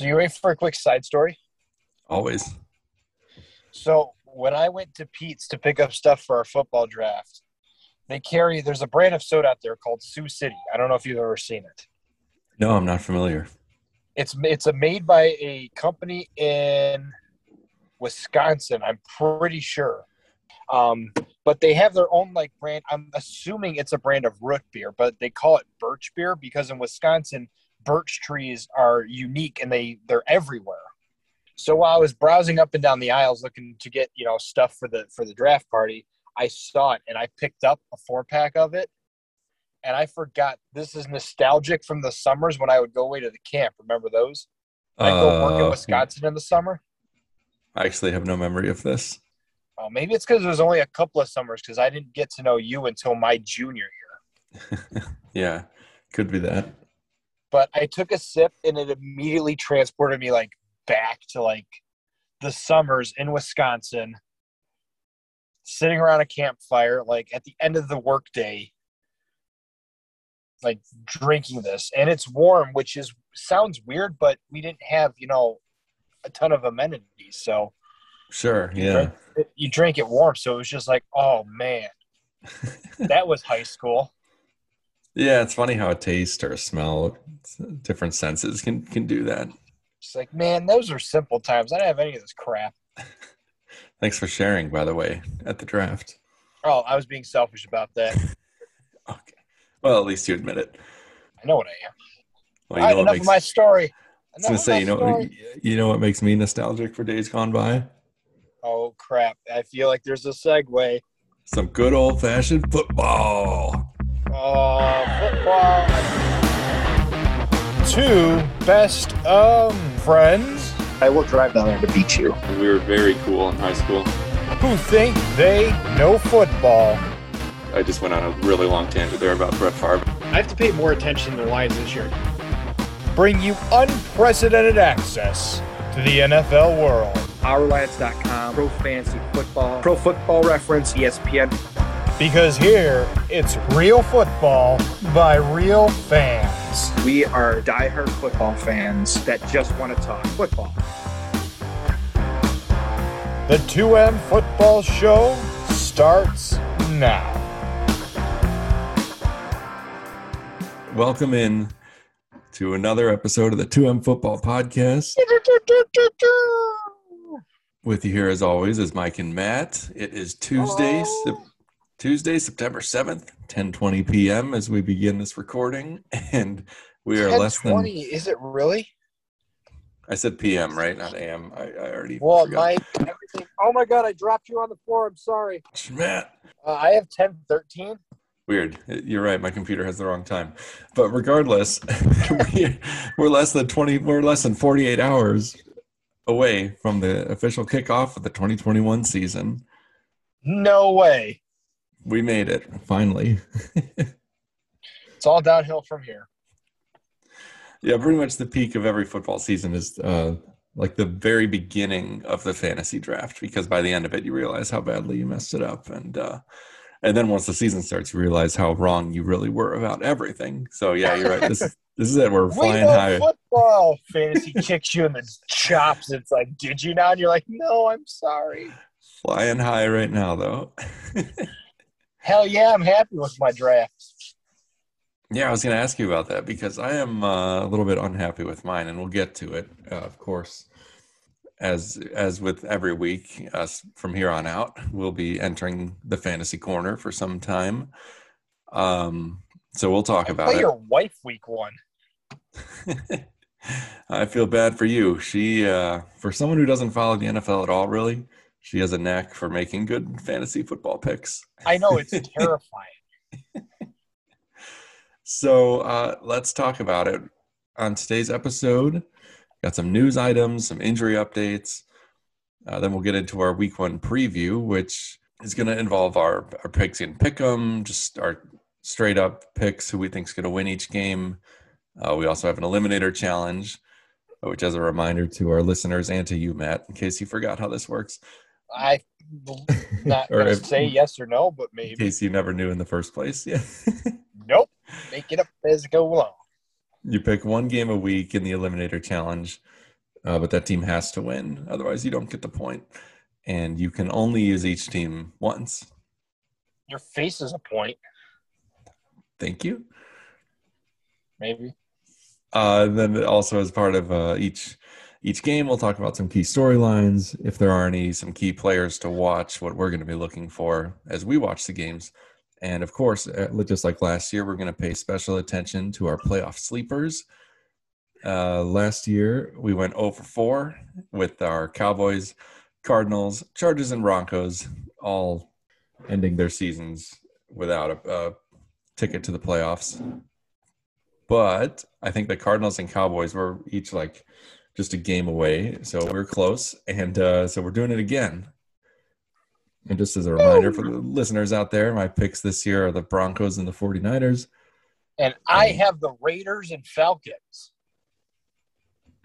So you ready for a quick side story? Always. So when I went to Pete's to pick up stuff for our football draft, they carry there's a brand of soda out there called Sioux City. I don't know if you've ever seen it. No, I'm not familiar. It's it's a made by a company in Wisconsin. I'm pretty sure. Um, but they have their own like brand. I'm assuming it's a brand of root beer, but they call it birch beer because in Wisconsin, birch trees are unique and they they're everywhere. So while I was browsing up and down the aisles looking to get you know stuff for the for the draft party, I saw it and I picked up a four pack of it. And I forgot this is nostalgic from the summers when I would go away to the camp. Remember those? I go work in Uh, Wisconsin in the summer. I actually have no memory of this. Oh, maybe it's because there's only a couple of summers because I didn't get to know you until my junior year. Yeah, could be that. But I took a sip and it immediately transported me like back to like the summers in Wisconsin, sitting around a campfire, like at the end of the workday, like drinking this. And it's warm, which is sounds weird, but we didn't have, you know, a ton of amenities. So Sure. Yeah. you drink it warm. So it was just like, oh man, that was high school. Yeah, it's funny how a taste or a smell, different senses can can do that. It's like, man, those are simple times. I don't have any of this crap. Thanks for sharing, by the way, at the draft. Oh, I was being selfish about that. Okay. Well, at least you admit it. I know what I am. Well, All right, you know enough what of makes, my story. I was gonna say, you know, story. you know what makes me nostalgic for days gone by? Oh crap! I feel like there's a segue. Some good old fashioned football. Oh, football. Two best um friends I will drive down there to beat you. We were very cool in high school. who think they know football. I just went on a really long tangent there about Brett Favre. I have to pay more attention to the Lions this year. Bring you unprecedented access to the NFL world. OurLions.com, Pro Fantasy Football, Pro Football Reference, ESPN. Because here it's real football by real fans. We are diehard football fans that just want to talk football. The 2M Football Show starts now. Welcome in to another episode of the 2M Football Podcast. With you here, as always, is Mike and Matt. It is Tuesday, Sep- Tuesday, September 7th, 10:20 p.m. as we begin this recording, and we are less than 1020, is it really? I said p.m. right, not a.m. I, I already Well, forgot. Mike, everything. Oh my God, I dropped you on the floor. I'm sorry. Matt. Uh, I have 1013. Weird. You're right. My computer has the wrong time. But regardless, we're less than 20, we're less than 48 hours away from the official kickoff of the 2021 season. No way. We made it finally. It's all downhill from here. yeah, pretty much the peak of every football season is uh, like the very beginning of the fantasy draft because by the end of it, you realize how badly you messed it up. And, uh, and then once the season starts, you realize how wrong you really were about everything. So yeah, you're right. This is this is it. We're We flying high. football. Fantasy kicks you in the chops. It's like, did you now? And you're like, no, I'm sorry. Flying high right now, though. Hell yeah, I'm happy with my draft. yeah, I was going to ask you about that because I am uh, a little bit unhappy with mine, and we'll get to it, uh, of course. As as with every week, us from here on out, we'll be entering the fantasy corner for some time. Um, so we'll talk about Play it. your wife week one. I feel bad for you. She, uh, for someone who doesn't follow the NFL at all, really, she has a knack for making good fantasy football picks. I know it's terrifying. So uh, let's talk about it. On today's episode, got some news items, some injury updates. Uh, then we'll get into our week one preview, which is going to involve our, our picks in pick'em, just our straight up picks, who we think is going to win each game. Uh, we also have an eliminator challenge, which, as a reminder to our listeners and to you, Matt, in case you forgot how this works, I not gonna if- say yes or no, but maybe. in case you never knew in the first place. Yeah. Nope. Make it up as it go along. You pick one game a week in the Eliminator Challenge. uh, but that team has to win. Otherwise, you don't get the point, and you can only use each team once. Your face is a point, Thank you. maybe. Uh, then also as part of uh, each each game, we'll talk about some key storylines, if there are any, some key players to watch, what we're going to be looking for as we watch the games, and of course, uh, just like last year, we're going to pay special attention to our playoff sleepers. Uh, last year, we went 0 for 4 with our Cowboys, Cardinals, Chargers, and Broncos all ending their seasons without a, a ticket to the playoffs but I think the Cardinals and Cowboys were each like just a game away, so we're close, and uh, so we're doing it again. And just as a reminder for the listeners out there, my picks this year are the Broncos and the 49ers. And I have the Raiders and Falcons.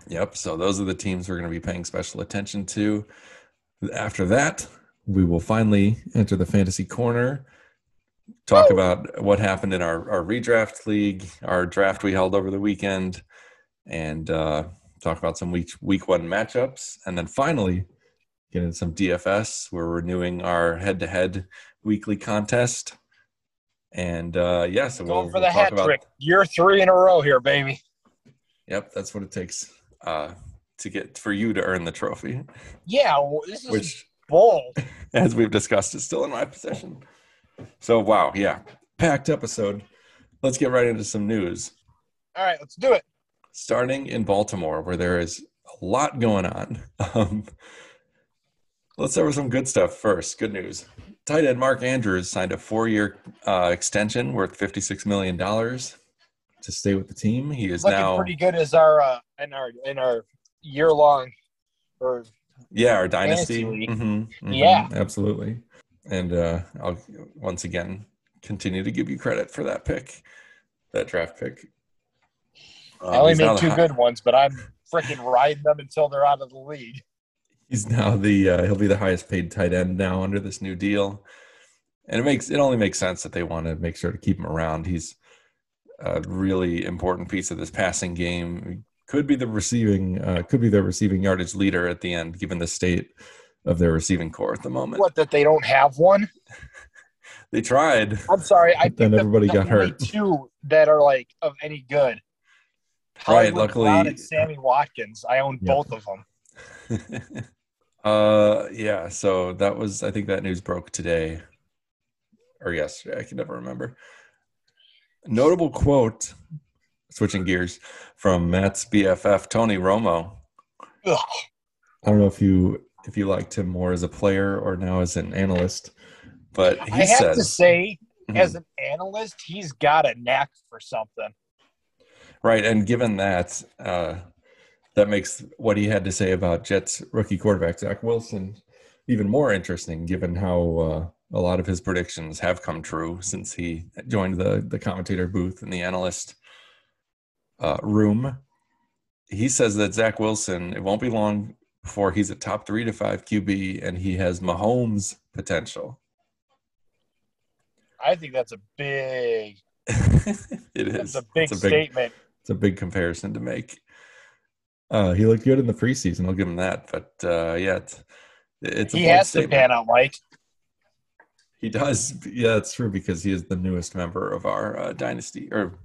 Yep, so those are the teams we're going to be paying special attention to. After that, we will finally enter the fantasy corner talk about what happened in our, our redraft league, our draft we held over the weekend, and uh, talk about some week week one matchups, and then finally get into some DFS. We're renewing our head to head weekly contest, and uh, yeah, so Going we'll, for we'll the talk hat about. trick. You're three in a row here, baby. Yep, that's what it takes uh, to get for you to earn the trophy, Yeah, well, this is which, bull. as we've discussed, is still in my possession. So wow, yeah, packed episode. Let's get right into some news. All right, let's do it. Starting in Baltimore, where there is a lot going on. Um, let's start with some good stuff first. Good news. Tight end Mark Andrews signed a four-year uh, extension worth $56 million to stay with the team. He is Looking now, pretty good as our uh, in our in our year long or yeah, our dynasty. Mhm, mhm, Yeah. absolutely. And uh, I'll once again continue to give you credit for that pick, that draft pick. I Um, only made two hi- good ones, but I'm freaking riding them until they're out of the league. He's now the uh, he'll be the highest paid tight end now under this new deal, and it makes it only makes sense that they want to make sure to keep him around. He's a really important piece of this passing game. Could be the receiving uh, could be their receiving yardage leader at the end, given the state of their receiving corps at the moment. What that they don't have one? They tried. I'm sorry, I Then everybody got hurt. Two that are like of any good. Right, luckily- Brown and Sammy Watkins. I own Yeah. both of them. uh, yeah. So that was I think that news broke today or yesterday. I can never remember. Notable quote, switching gears from Matt's BFF Tony Romo. Ugh. I don't know if you if you liked him more as a player or now as an analyst, but he I have says to say, Mhm. as an analyst, he's got a knack for something. Right. And given that, uh, that makes what he had to say about Jets rookie quarterback Zach Wilson even more interesting, given how uh, a lot of his predictions have come true since he joined the the commentator booth and the analyst uh, room. He says that Zach Wilson, it won't be long before he's a top three to five QB, and he has Mahomes potential. I think that's a big, it is. that's a big It's a big, statement. It's a big comparison to make. Uh, he looked good in the preseason. I'll give him that. But uh, yeah, it's, it's He has to pan out, Mike. He does. Yeah, it's true because he is the newest member of our uh, dynasty, or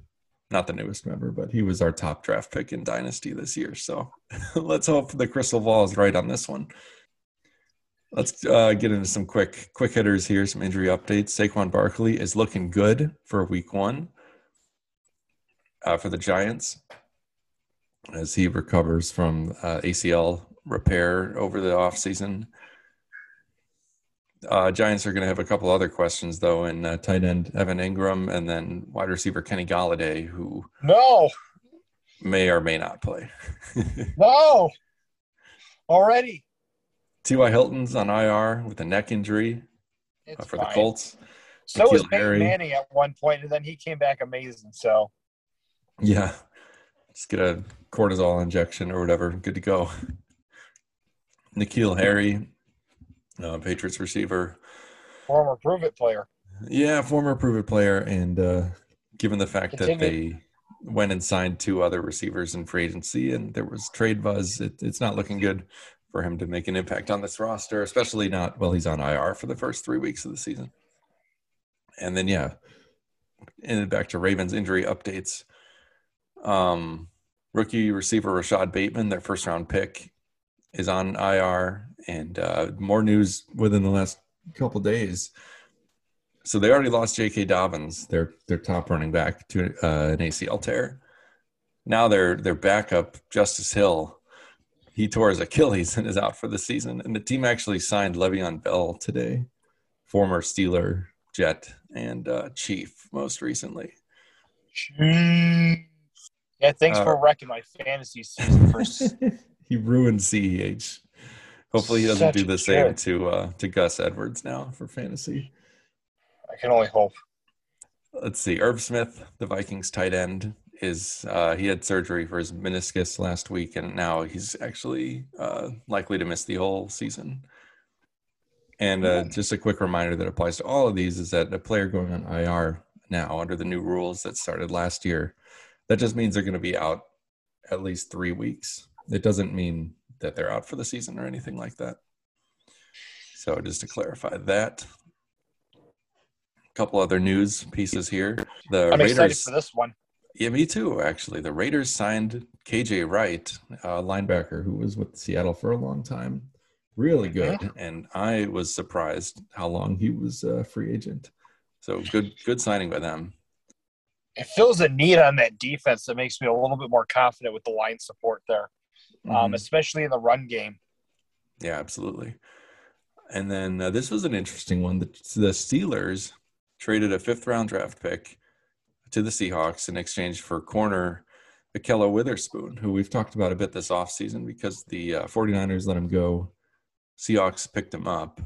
not the newest member, but he was our top draft pick in dynasty this year. So let's hope the crystal ball is right on this one. Let's uh, get into some quick quick hitters here. Some injury updates. Saquon Barkley is looking good for Week One uh, for the Giants as he recovers from uh, ACL repair over the offseason. Uh, Giants are going to have a couple other questions though, in uh, tight end Evan Engram and then wide receiver Kenny Golladay, who No, may or may not play. no. Already, T.Y. Hilton's on IR with a neck injury uh, for fine. the Colts. So was N'Keal Peyton Harry. Manning at one point, and then he came back amazing. So Yeah, just get a cortisol injection or whatever. Good to go. N'Keal Harry, uh, Patriots receiver. former prove it player. Yeah, former prove it player, and uh, given the fact that they went and signed two other receivers in free agency, and there was trade buzz. It, it's not looking good for him to make an impact on this roster, especially not while he's on IR for the first three weeks of the season. And then, yeah, and back to Ravens injury updates. Um, rookie receiver Rashod Bateman, their first round pick, is on IR, and uh, more news within the last couple days. So they already lost J.K. Dobbins, their their top running back, to uh, an ACL tear. Now their their backup Justice Hill, he tore his Achilles and is out for the season. And the team actually signed Le'Veon Bell today, former Steeler, Jet, and uh, Chief most recently. Yeah, thanks Uh, for wrecking my fantasy season. For he ruined CEH. Hopefully, he doesn't Such do the same jerk. to uh, to Gus Edwards now for fantasy. I can only hope. Let's see. Irv Smith, the Vikings tight end, is uh, he had surgery for his meniscus last week, and now he's actually uh, likely to miss the whole season. And uh, just a quick reminder that applies to all of these is that a player going on IR now under the new rules that started last year, that just means they're going to be out at least three weeks. It doesn't mean that they're out for the season or anything like that. So just to clarify that. A couple other news pieces here. The I'm excited Raiders. for this one. Yeah, me too. Actually, the Raiders signed KJ Wright, uh, linebacker who was with Seattle for a long time. Really good, and I was surprised how long he was a free agent. So good, good signing by them. It fills a need on that defense that makes me a little bit more confident with the line support there, um, Mhm. especially in the run game. Yeah, absolutely. And then uh, this was an interesting one. The, the Steelers traded a fifth round draft pick to the Seahawks in exchange for corner Ahkello Witherspoon, who we've talked about a bit this offseason because the uh, 49ers let him go. Seahawks picked him up,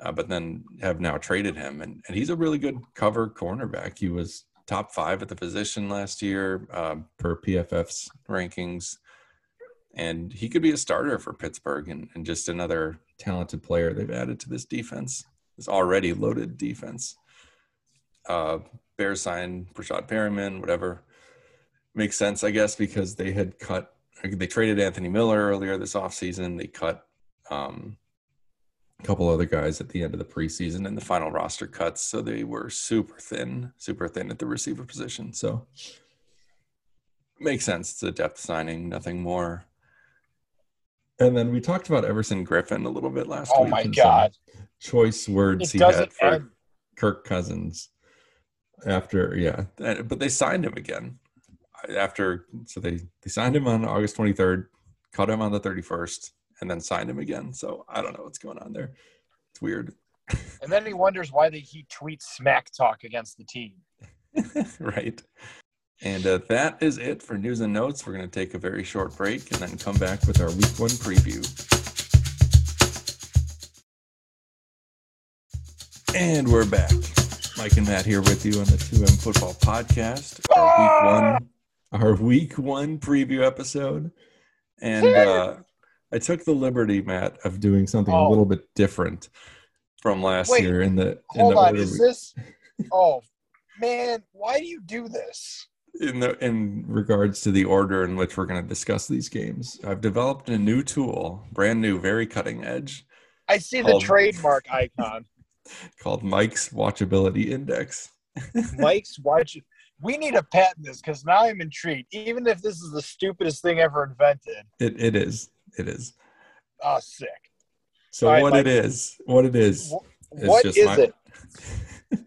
uh, but then have now traded him. And, and he's a really good cover cornerback. He was top five at the position last year uh, per PFF's rankings and he could be a starter for Pittsburgh and, and just another talented player they've added to this defense, this already loaded defense. Uh, Bears signed Breshad Perriman, whatever. Makes sense, I guess, because they had cut, they traded Anthony Miller earlier this offseason. They cut um, a couple other guys at the end of the preseason and the final roster cuts. So they were super thin, super thin at the receiver position. So makes sense. It's a depth signing, nothing more. And then we talked about Everson Griffen a little bit last Oh week. Oh my God. Choice words It he had for end. Kirk Cousins after, yeah. But they signed him again after, so they, they signed him on August 23rd, cut him on the 31st, and then signed him again. So I don't know what's going on there. It's weird. And then he wonders why they, he tweets smack talk against the team. right. And uh, that is it for news and notes. We're going to take a very short break and then come back with our week one preview. And we're back. Mike and Matt here with you on the 2M Football Podcast. Our week one, our week one preview episode. And uh, I took the liberty, Matt, of doing something a Oh. little bit different from last Wait, year in the in Hold the on, is we- this? Oh man, why do you do this? in the in regards to the order in which we're going to discuss these games. I've developed a new tool, brand new, very cutting edge, I see the trademark icon. called Mike's Watchability Index. Mike's watch. We need to patent this because now I'm intrigued. Even if this is the stupidest thing ever invented. It it is. It is. Oh, sick. So right, what it is, what it is, Wh- is my- it?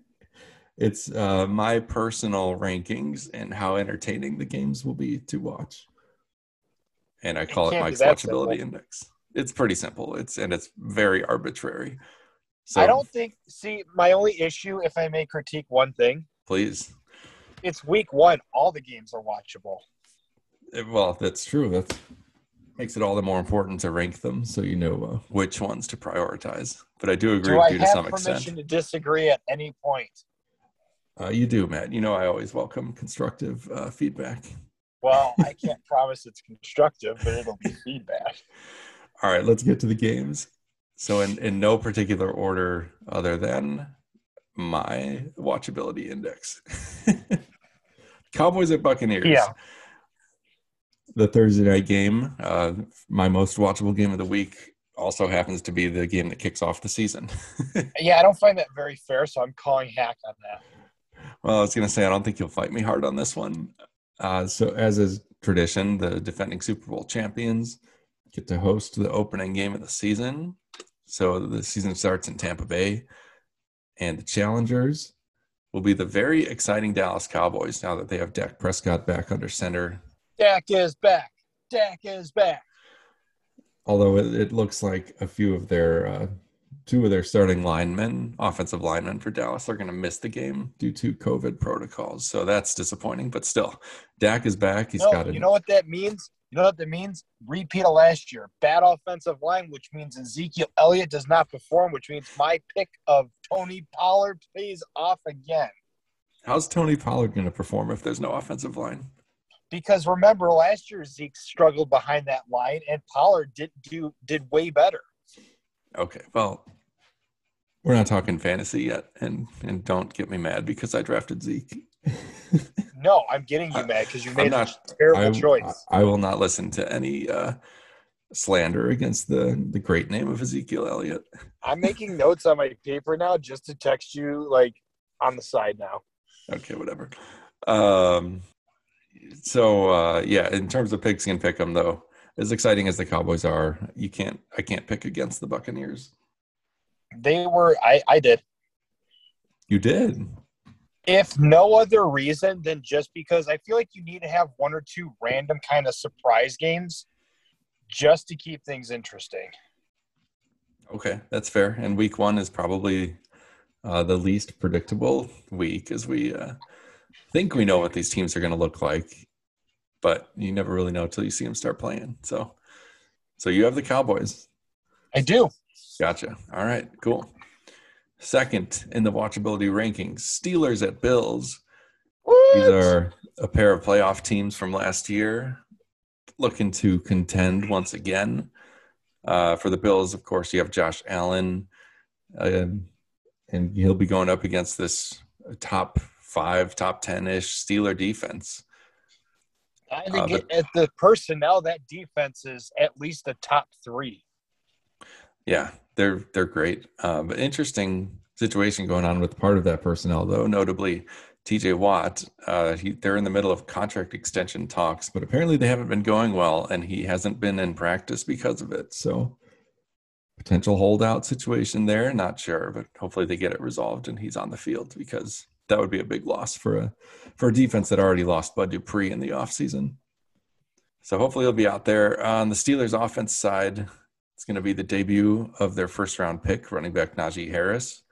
it's uh, my personal rankings and how entertaining the games will be to watch. And I call it can't Mike's Watchability simple. Index. It's pretty simple. It's and it's very arbitrary. So I don't think. See, my only issue, if I may critique one thing, please it's week one. All the games are watchable. Well, that's true. That makes it all the more important to rank them so you know uh, which ones to prioritize. But I do agree Do with I you to some extent. I have some permission to disagree at any point? Uh, you do, Matt. You know I always welcome constructive uh, feedback. Well, I can't promise it's constructive, but it'll be feedback. All right, let's get to the games. So, in, in no particular order other than my watchability index. Cowboys at Buccaneers. Yeah. The Thursday night game, uh, my most watchable game of the week, also happens to be the game that kicks off the season. Yeah, I don't find that very fair, so I'm calling hack on that. well, I was going to say, I don't think you'll fight me hard on this one. Uh, so, as is tradition, the defending Super Bowl champions get to host the opening game of the season. So, the season starts in Tampa Bay, and the challengers will be the very exciting Dallas Cowboys now that they have Dak Prescott back under center Dak is back. Dak is back. although it, it looks like a few of their uh, two of their starting linemen offensive linemen for dallas are going to miss the game due to covid protocols so that's disappointing but still dak is back He's no, got it you know what that means? You know what that means? Repeat of last year. Bad offensive line, which means Ezekiel Elliott does not perform, which means my pick of Tony Pollard pays off again. how's tony pollard going to perform if there's no offensive line Because remember, last year Zeke struggled behind that line, and Pollard did do did way better. okay well we're not talking fantasy yet and and don't get me mad because i drafted zeke No, I'm getting you mad because you made not- a terrible I, choice. I will not listen to any uh, slander against the the great name of ezekiel elliott I'm making notes on my paper now just to text you like on the side now. Okay, whatever. Um, so uh, yeah, in terms of picks and pick 'em though, as exciting as the Cowboys are, you can't. I can't pick against the Buccaneers. They were I, I did. You did. If no other reason than just because I feel like you need to have one or two random kind of surprise games just to keep things interesting. Okay, that's fair. And week one is probably uh, the least predictable week, as we uh, think we know what these teams are going to look like, but you never really know until you see them start playing. So, so you have the Cowboys. I do. Gotcha. All right, cool. Second in the watchability rankings, Steelers at Bills. These are a pair of playoff teams from last year looking to contend once again. Uh, for the Bills, of course, you have Josh Allen, um, and he'll be going up against this top five, top 10 ish Steeler defense. I think Uh, it, at the personnel, that defense is at least a top three. Yeah, they're they're great. Uh, but interesting situation going on with part of that personnel, though. Notably, T.J. Watt. Uh, he, they're in the middle of contract extension talks, but apparently they haven't been going well, and he hasn't been in practice because of it. So, potential holdout situation there. Not sure, but hopefully they get it resolved and he's on the field because that would be a big loss for a for a defense that already lost Bud Dupree in the offseason. So hopefully he'll be out there. On the Steelers offense side, it's going to be the debut of their first round pick, running back Najee Harris.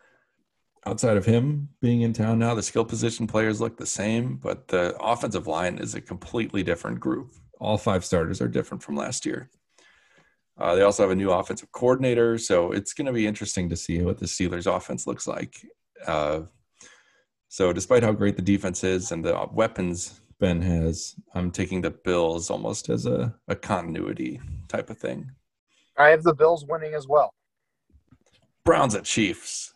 Outside of him being in town now, the skill position players look the same, but the offensive line is a completely different group. All five starters are different from last year. Uh, they also have a new offensive coordinator, so it's going to be interesting to see what the Steelers' offense looks like. Uh, so, despite how great the defense is and the weapons Ben has, I'm taking the Bills almost as a, a continuity type of thing. I have the Bills winning as well. Browns at Chiefs.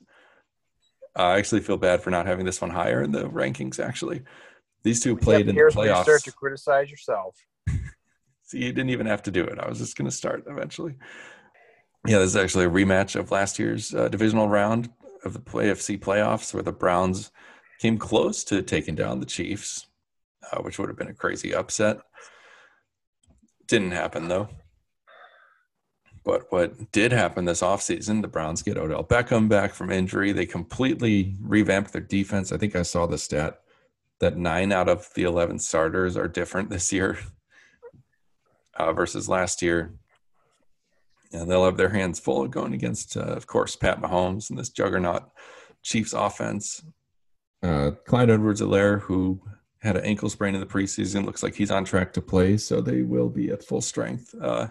I actually feel bad for not having this one higher in the rankings. Actually, these two played Yep, in the here's where you start to criticize yourself. See, you didn't even have to do it. I was just going to start eventually. Yeah, this is actually a rematch of last year's uh, divisional round of the AFC playoffs, where the Browns came close to taking down the Chiefs, uh, which would have been a crazy upset. Didn't happen though. But what did happen this offseason, the Browns get Odell Beckham back from injury. They completely revamped their defense. I think I saw the stat that nine out of the 11 starters are different this year uh, versus last year. And they'll have their hands full going against, uh, of course, Pat Mahomes and this juggernaut Chiefs offense. Uh, Clyde Edwards Helaire, who had an ankle sprain in the preseason, looks like he's on track to play, so they will be at full strength. Uh,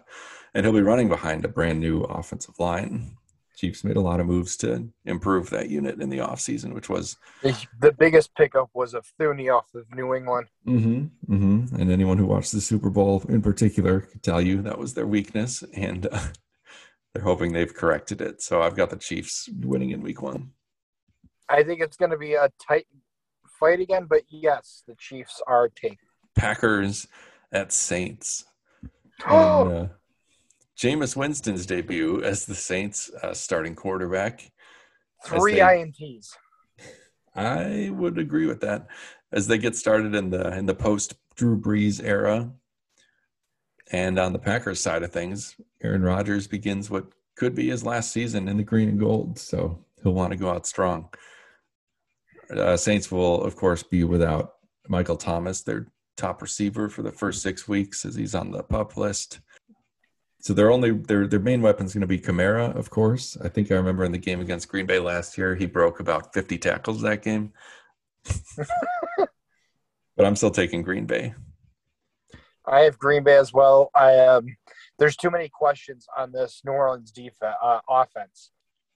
and he'll be running behind a brand new offensive line. Chiefs made a lot of moves to improve that unit in the offseason, which was The, the biggest pickup was a Thuney off of New England. Mm-hmm, mm-hmm. And anyone who watched the Super Bowl in particular could tell you that was their weakness, and uh, they're hoping they've corrected it. So I've got the Chiefs winning in Week One. I think it's going to be a tight fight again, but yes, the Chiefs are taking. Packers at Saints. Oh, And, uh, Jameis Winston's debut as the Saints uh, starting quarterback. three they- INTs. I would agree with that. As they get started in the in the post Drew Brees era, and on the Packers side of things, Aaron Rodgers begins what could be his last season in the green and gold. So he'll want to go out strong. Uh, Saints will, of course, be without Michael Thomas, their top receiver for the first six weeks, as he's on the pup list. So their only their their main weapon is going to be Kamara, of course. I think I remember in the game against Green Bay last year, he broke about 50 tackles that game. but I'm still taking Green Bay. I have Green Bay as well. I um, there's too many questions on this New Orleans defense uh, offense.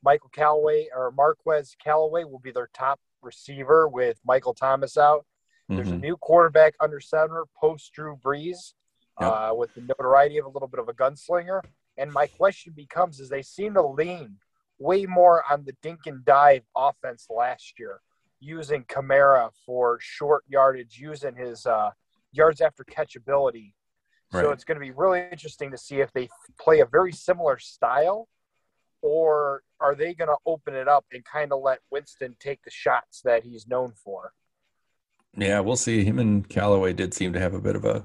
Michael Callaway or Marquez Callaway will be their top receiver with Michael Thomas out. There's a Mhm. new quarterback under center post Drew Brees, Yep. uh, with the notoriety of a little bit of a gunslinger. And my question becomes: Is they seem to lean way more on the dink and dive offense last year, using Kamara for short yardage, using his uh, yards after catch ability. So it's going to be really interesting to see if they play a very similar style, or are they going to open it up and kind of let Winston take the shots that he's known for? Yeah, we'll see. Him and Callaway did seem to have a bit of a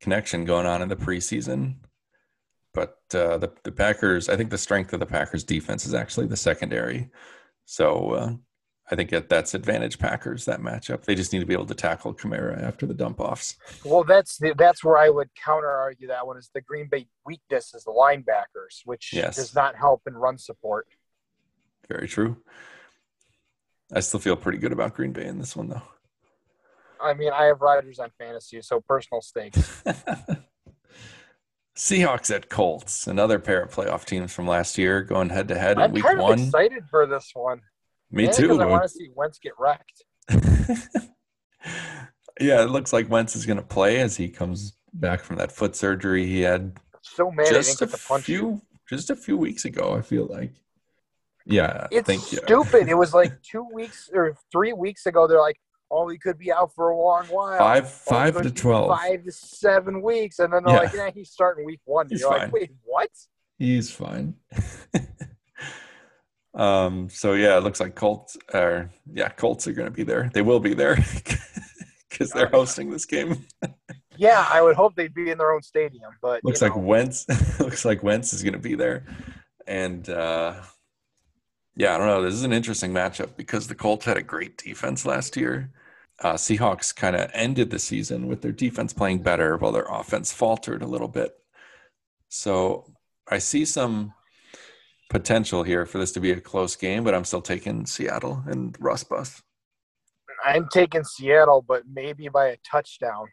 connection going on in the preseason. But uh, the, the Packers, I think the strength of the Packers defense is actually the secondary. So uh, I think that that's advantage Packers, that matchup. They just need to be able to tackle Kamara after the dump offs. Well, that's the, that's where I would counter argue that one is the Green Bay weakness is the linebackers, which Yes. does not help in run support. Very true. I still feel pretty good about Green Bay in this one, though. I mean, I have Riders on fantasy, so personal stakes. Seahawks at Colts, another pair of playoff teams from last year going head to head in I'm week kind of one. excited for this one. Me too. I want to see Wentz get wrecked. yeah, it looks like Wentz is going to play as he comes back from that foot surgery he had So mad just a get the punch. few just a few weeks ago. I feel like, yeah, It's thank you. stupid. it was like two weeks or three weeks ago. They're like, "Oh, he could be out for a long while." Five Oh, five could to twelve, five to seven weeks, and then they're Yeah. like, "Yeah, he's starting week one." He's You're fine. like, "Wait, what?" He's fine. um. So yeah, it looks like Colts are yeah Colts are going to be there. They will be there because they're hosting this game. Yeah, I would hope they'd be in their own stadium, but looks like know, Wentz looks like Wentz is going to be there, and uh, yeah, I don't know. This is an interesting matchup because the Colts had a great defense last year. Uh, Seahawks kind of ended the season with their defense playing better while their offense faltered a little bit. So I see some potential here for this to be a close game, but I'm still taking Seattle and Russ Bus. I'm taking Seattle, but maybe by a touchdown.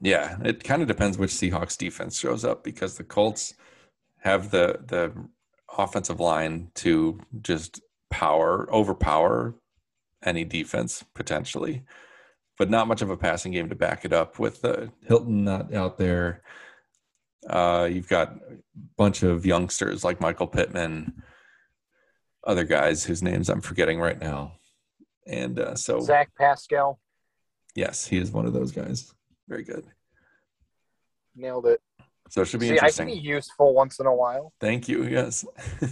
Yeah, it kind of depends which Seahawks defense shows up because the Colts have the the offensive line to just power overpower any defense potentially, but not much of a passing game to back it up with uh, Hilton not out there. Uh, you've got a bunch of youngsters like Michael Pittman, other guys whose names I'm forgetting right now, and uh, so Zach Pascal yes, he is one of those guys. Very good. nailed it. So it should be interesting. I can be useful once in a while. Thank you. Yes.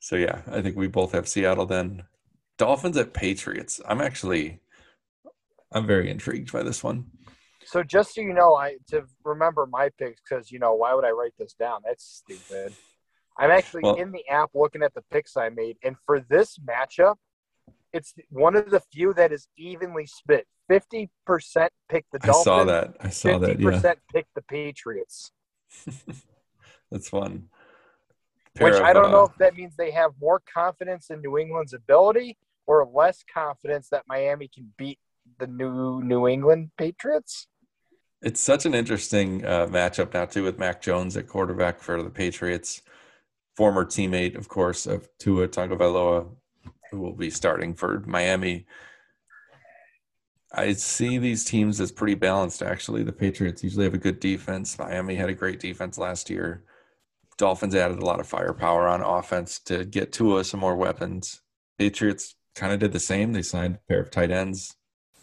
so yeah, I think we both have Seattle then. Dolphins at Patriots. I'm actually I'm very intrigued by this one. So just so you know, I to remember my picks because you know why would I write this down? That's stupid. I'm actually Well- in the app looking at the picks I made, and for this matchup, it's one of the few that is evenly split. Fifty percent pick the Dolphins. I saw that. I saw that. Fifty Yeah. percent pick the Patriots. That's fun. Which of, I don't know uh, if that means they have more confidence in New England's ability or less confidence that Miami can beat the new New England Patriots. It's such an interesting uh, matchup now too with Mac Jones at quarterback for the Patriots, former teammate, of course, of Tua Tagovailoa, who will be starting for Miami. I see these teams as pretty balanced. Actually, the Patriots usually have a good defense. Miami had a great defense last year. Dolphins added a lot of firepower on offense to get Tua some more weapons. Patriots kind of did the same. They signed a pair of tight ends,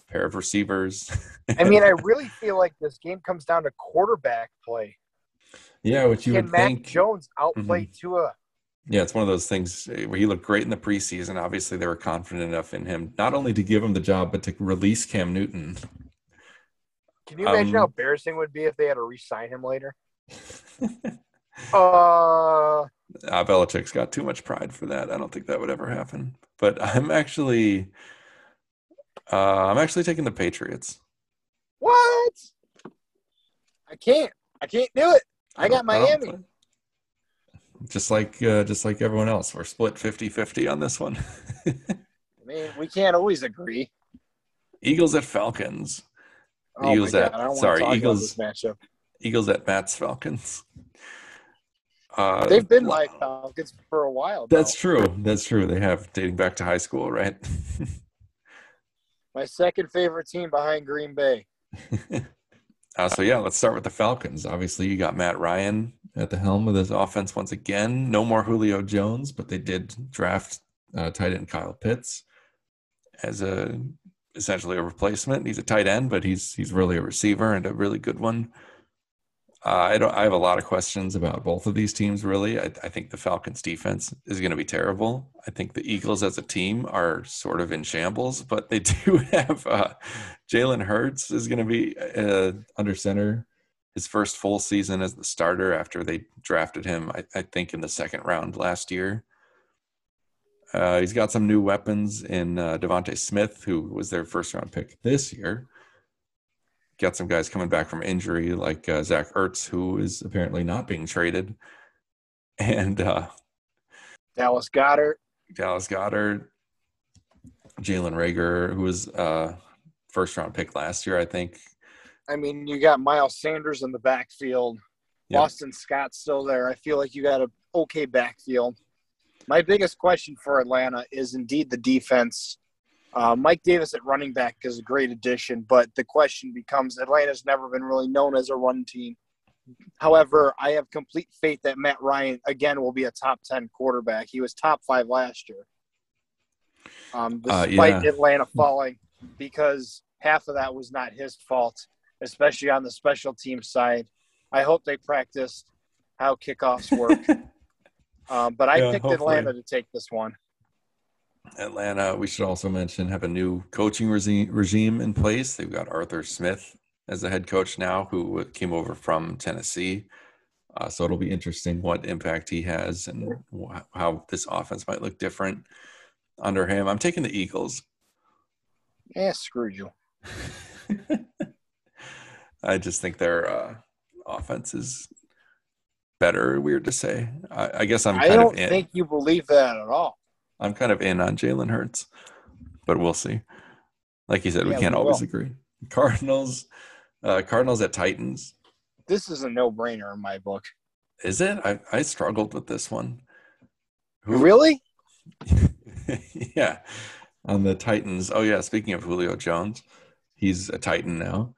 pair of receivers. I mean, I really feel like this game comes down to quarterback play. yeah, which you Can would Mac think. Jones outplay Tua? Yeah, it's one of those things eh, where he looked great in the preseason. Obviously, they were confident enough in him not only to give him the job, but to release Cam Newton. Can you imagine Um, how embarrassing it would be if they had to re-sign him later? Uh, Uh, Belichick's got too much pride for that. I don't think that would ever happen. But I'm actually, uh, I'm actually taking the Patriots. what? I can't. I can't do it. I got don't- don't Miami. play- Just like, uh, just like everyone else, we're split 50-50 on this one. I mean, we can't always agree. Eagles at Falcons. Oh Eagles at- God, I don't want sorry, Eagles- matchup. Eagles at Matt's Falcons. Uh, They've been like Falcons for a while. That's true. That's true. They have dating back to high school, right? my second favorite team behind Green Bay. uh, so yeah, let's start with the Falcons. Obviously, you got Matt Ryan at the helm of this offense once again. No more Julio Jones, but they did draft uh, tight end Kyle Pitts as a essentially a replacement. He's a tight end, but he's he's really a receiver and a really good one. Uh, I don't. I have a lot of questions about both of these teams. Really, I, I think the Falcons' defense is going to be terrible. I think the Eagles as a team are sort of in shambles, but they do have uh, Jalen Hurts is going to be uh, under center his first full season as the starter after they drafted him. I, I think in the second round last year. Uh, he's got some new weapons in uh, DeVonta Smith, who was their first round pick this year got some guys coming back from injury, like uh, Zach Ertz, who is apparently not being traded, and uh, Dallas Goedert. Dallas Goedert, Jalen Reagor, who was uh, first round pick last year, I think. I mean, you got Miles Sanders in the backfield. Yep. Boston Scott's still there. I feel like you got a okay backfield. My biggest question for Atlanta is indeed the defense. Uh, Mike Davis at running back is a great addition, but the question becomes Atlanta's never been really known as a run team. However, I have complete faith that Matt Ryan again will be a top ten quarterback. He was top five last year, um, Uh, despite yeah. Atlanta falling, because half of that was not his fault, especially on the special team side. I hope they practiced how kickoffs work. um, but I Yeah, picked hopefully. Atlanta to take this one. Atlanta, we should also mention, have a new coaching regime, regime in place. They've got Arthur Smith as the head coach now, who came over from Tennessee. Uh, so it'll be interesting what impact he has and wh- how this offense might look different under him. I'm taking the Eagles. Yeah, screw you. I just think their uh, offense is better. Weird to say. I, I guess I'm I don't of in. think you believe that at all. I'm kind of in on Jalen Hurts, but we'll see. Like you said, we can't we always will. agree. Cardinals, uh, Cardinals at Titans. This is a no-brainer in my book. Is it? I, I struggled with this one. Who- Really? yeah, on the Titans. Oh yeah, speaking of Julio Jones, he's a Titan now,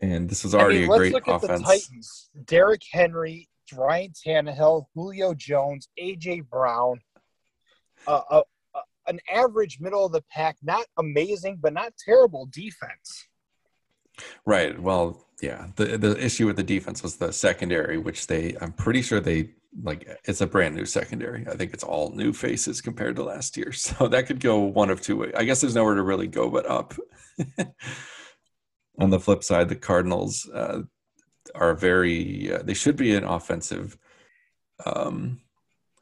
and this was already I mean, a great look at the offense. Titans. Derrick Henry, Ryan Tannehill, Julio Jones, AJ Brown. Uh, uh, an average middle of the pack, not amazing, but not terrible defense. Right. Well, yeah. The the issue with the defense was the secondary, which they I'm pretty sure they like it's a brand new secondary. I think it's all new faces compared to last year. So that could go one of two ways. I guess there's nowhere to really go but up. On the flip side, the Cardinals uh, are very uh, they should be an offensive um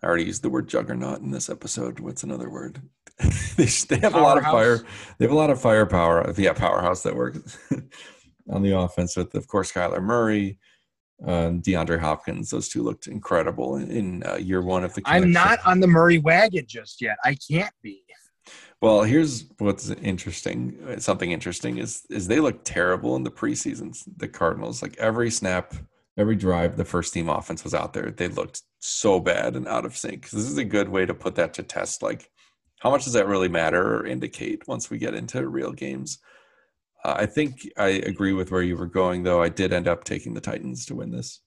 I already used the word juggernaut in this episode. What's another word? they, they have a lot of Powerhouse? fire. They have a lot of firepower. Yeah, powerhouse that works on the offense with, of course, Kyler Murray, uh, DeAndre Hopkins. Those two looked incredible in, in uh, year one of the. I'm not on the Murray wagon just yet. I can't be. Well, here's what's interesting. Something interesting is is they look terrible in the preseasons. The Cardinals, like every snap, every drive, the first team offense was out there. They looked so bad and out of sync. This is a good way to put that to test. Like, how much does that really matter or indicate once we get into real games? Uh, I think I agree with where you were going, though. I did end up taking the Titans to win this.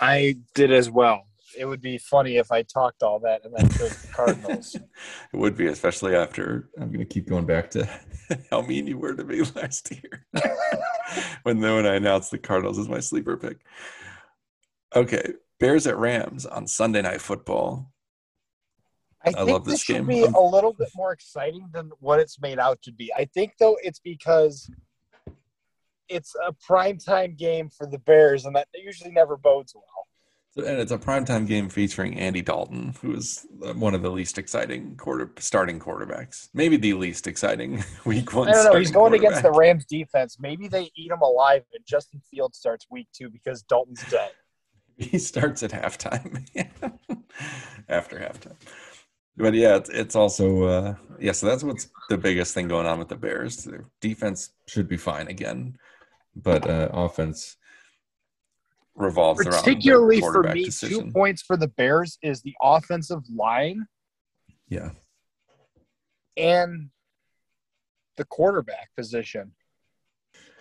I did as well. It would be funny if I talked all that and then chose the Cardinals. it would be, especially after I'm going to keep going back to how mean you were to me last year when when I announced the Cardinals as my sleeper pick. Okay, Bears at Rams on Sunday Night Football. I think love this this should game. be I'm- a little bit more exciting than what it's made out to be. I think though it's because it's a primetime game for the Bears, and that usually never bodes well. And it's a primetime game featuring Andy Dalton, who is uh, one of the least exciting quarter starting quarterbacks. Maybe the least exciting week one. I don't know. He's going against the. Rams defense. Maybe they eat him alive, and Justin Fields starts week two because Dalton's dead. He starts at halftime. After halftime. But yeah, it's, it's also uh yeah, so that's what's the biggest thing going on with the Bears. Their defense should be fine again, but uh offense revolves around Particularly for me, decision. two points for the Bears is the offensive line Yeah. and the quarterback position.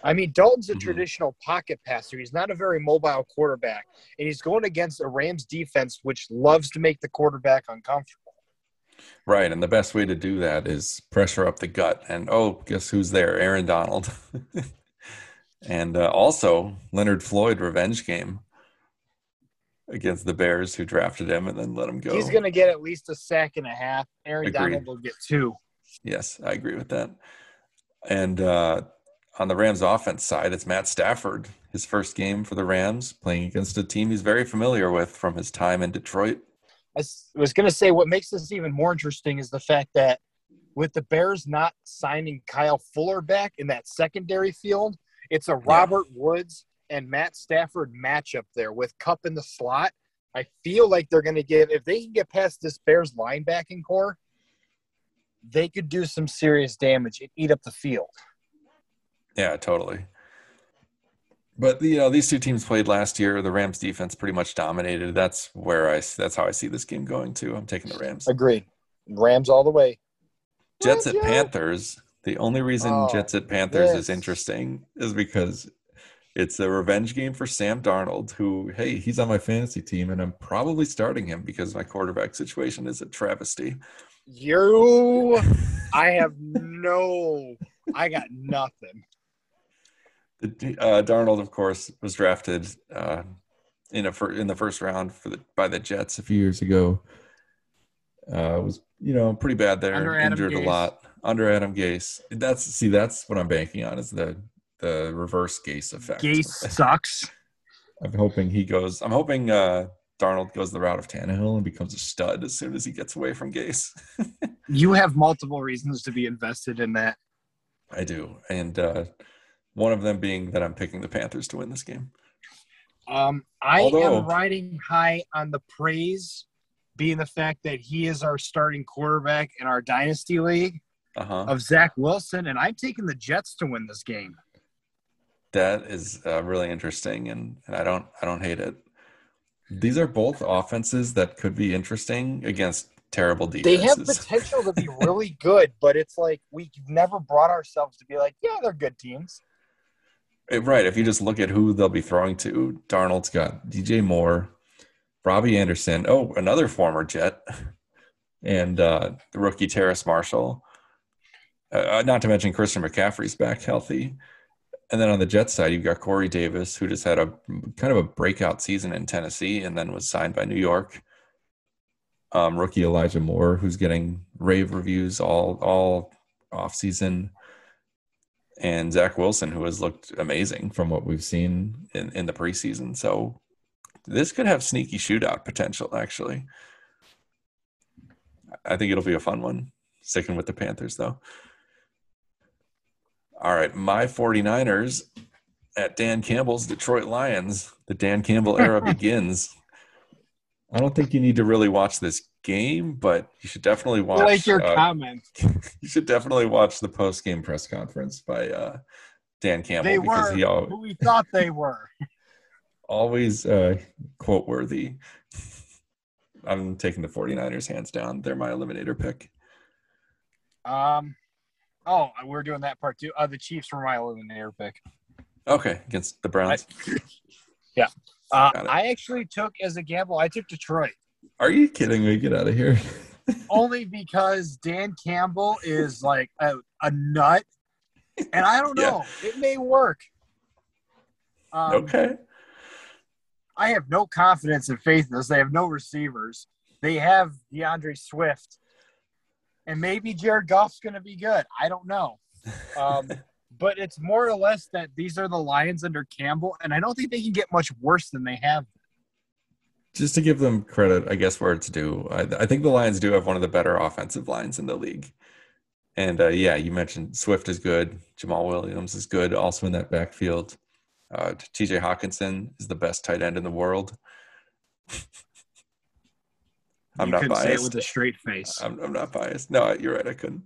I mean, Dalton's a Mhm. traditional pocket passer. He's not a very mobile quarterback, and he's going against a Rams defense which loves to make the quarterback uncomfortable. Right, and the best way to do that is pressure up the gut. And oh, guess who's there? Aaron Donald. and uh, also Leonard Floyd revenge game against the Bears, who drafted him and then let him go. He's going to get at least a sack and a half. Aaron Agreed. Donald will get two. Yes, I agree with that. And uh, on the Rams offense side, it's Matt Stafford, his first game for the Rams, playing against a team he's very familiar with from his time in Detroit. I was going to say what makes this even more interesting is the fact that with the Bears not signing Kyle Fuller back in that secondary field, it's a Robert Woods and Matt Stafford matchup there with Kupp in the slot. I feel like they're going to give if they can get past this Bears linebacking corps, they could do some serious damage and eat up the field. Yeah, totally. But you know, these two teams played last year. The Rams defense pretty much dominated. That's where I that's how I see this game going too. I'm taking the Rams. Agreed. Rams all the way. Jets at Rams. Panthers. The only reason Oh, Jets at Panthers is interesting is because it's a revenge game for Sam Darnold, who, hey, he's on my fantasy team, and I'm probably starting him because my quarterback situation is a travesty. You, I have no, I got nothing. Uh, Darnold, of course, was drafted uh, in a fir- in the first round for the, by the Jets a few years ago. Uh, was you know pretty bad there, injured a lot under Adam Gase. That's see, that's what I'm banking on is the the reverse Gase effect. Gase sucks. I'm hoping he goes. I'm hoping uh, Darnold goes the route of Tannehill and becomes a stud as soon as he gets away from Gase. You have multiple reasons to be invested in that. I do, and uh, one of them being that I'm picking the Panthers to win this game. Um, I Although- am riding high on the praise, being the fact that he is our starting quarterback in our dynasty league Uh huh. of Zach Wilson, and I'm taking the Jets to win this game. That is uh, really interesting, and, and I don't I don't hate it. These are both offenses that could be interesting against terrible defenses. They have potential to be really good, but it's like we've never brought ourselves to be like, yeah, they're good teams. Right. If you just look at who they'll be throwing to, Darnold's got DJ Moore, Robbie Anderson, oh, another former Jet, and uh, the rookie Terrace Marshall. Uh, not to mention Christian McCaffrey's back healthy. And then on the Jets side, you've got Corey Davis, who just had a kind of a breakout season in Tennessee and then was signed by New York. Um, rookie Elijah Moore, who's getting rave reviews all all off season, and Zach Wilson, who has looked amazing from what we've seen in, in the preseason. So this could have sneaky shootout potential, actually. I think it'll be a fun one. Sticking with the Panthers, though. All right, my 49ers at Dan Campbell's Detroit Lions. The Dan Campbell era begins. I don't think you need to really watch this game, but you should definitely watch. like your uh, comment. you should definitely watch the post game press conference by uh, Dan Campbell They because were he always, who we thought they were. always uh, quote worthy. I'm taking the 49ers hands down. They're my eliminator pick. Um, oh, we're doing that part too. Uh, the Chiefs were my eliminator pick. Okay, against the Browns. Yeah. Uh, I actually took as a gamble. I took Detroit Are you kidding me? Get out of here. only because Dan Campbell is like a, a nut, and I don't Yeah. know. It may work. Um, okay. I have no confidence and faith in this. They have no receivers. They have DeAndre Swift, and maybe Jared Goff's going to be good. I don't know. Um, but it's more or less that these are the Lions under Campbell, and I don't think they can get much worse than they have. Just to give them credit, I guess where it's due. I, I think the Lions do have one of the better offensive lines in the league. And uh, yeah, you mentioned Swift is good. Jamaal Williams is good, also in that backfield. Uh, TJ Hockenson is the best tight end in the world. I'm you not couldn't say it biased. with a straight face. I'm, I'm not biased. No, you're right. I couldn't.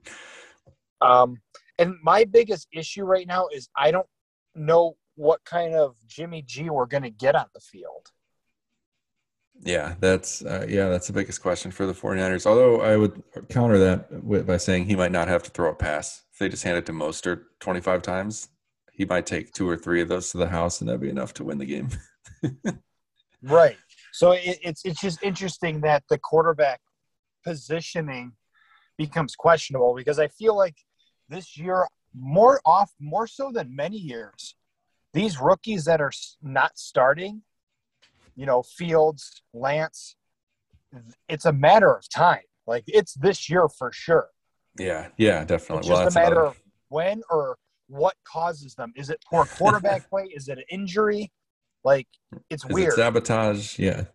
Um, and my biggest issue right now is I don't know what kind of Jimmy G we're going to get on the field. Yeah, that's uh, yeah, that's the biggest question for the 49ers. Although I would counter that with, by saying he might not have to throw a pass. If they just hand it to Mostert 25 times, he might take two or three of those to the house, and that'd be enough to win the game. Right. So it, it's it's just interesting that the quarterback positioning becomes questionable because I feel like this year more off more so than many years, these rookies that are not starting, you know, Fields, Lance, it's a matter of time. Like it's this year for sure. Yeah, yeah, definitely. It's well, just a matter another- of when or what causes them. Is it poor quarterback play? Is it an injury? Like it's is it weird. sabotage. Yeah,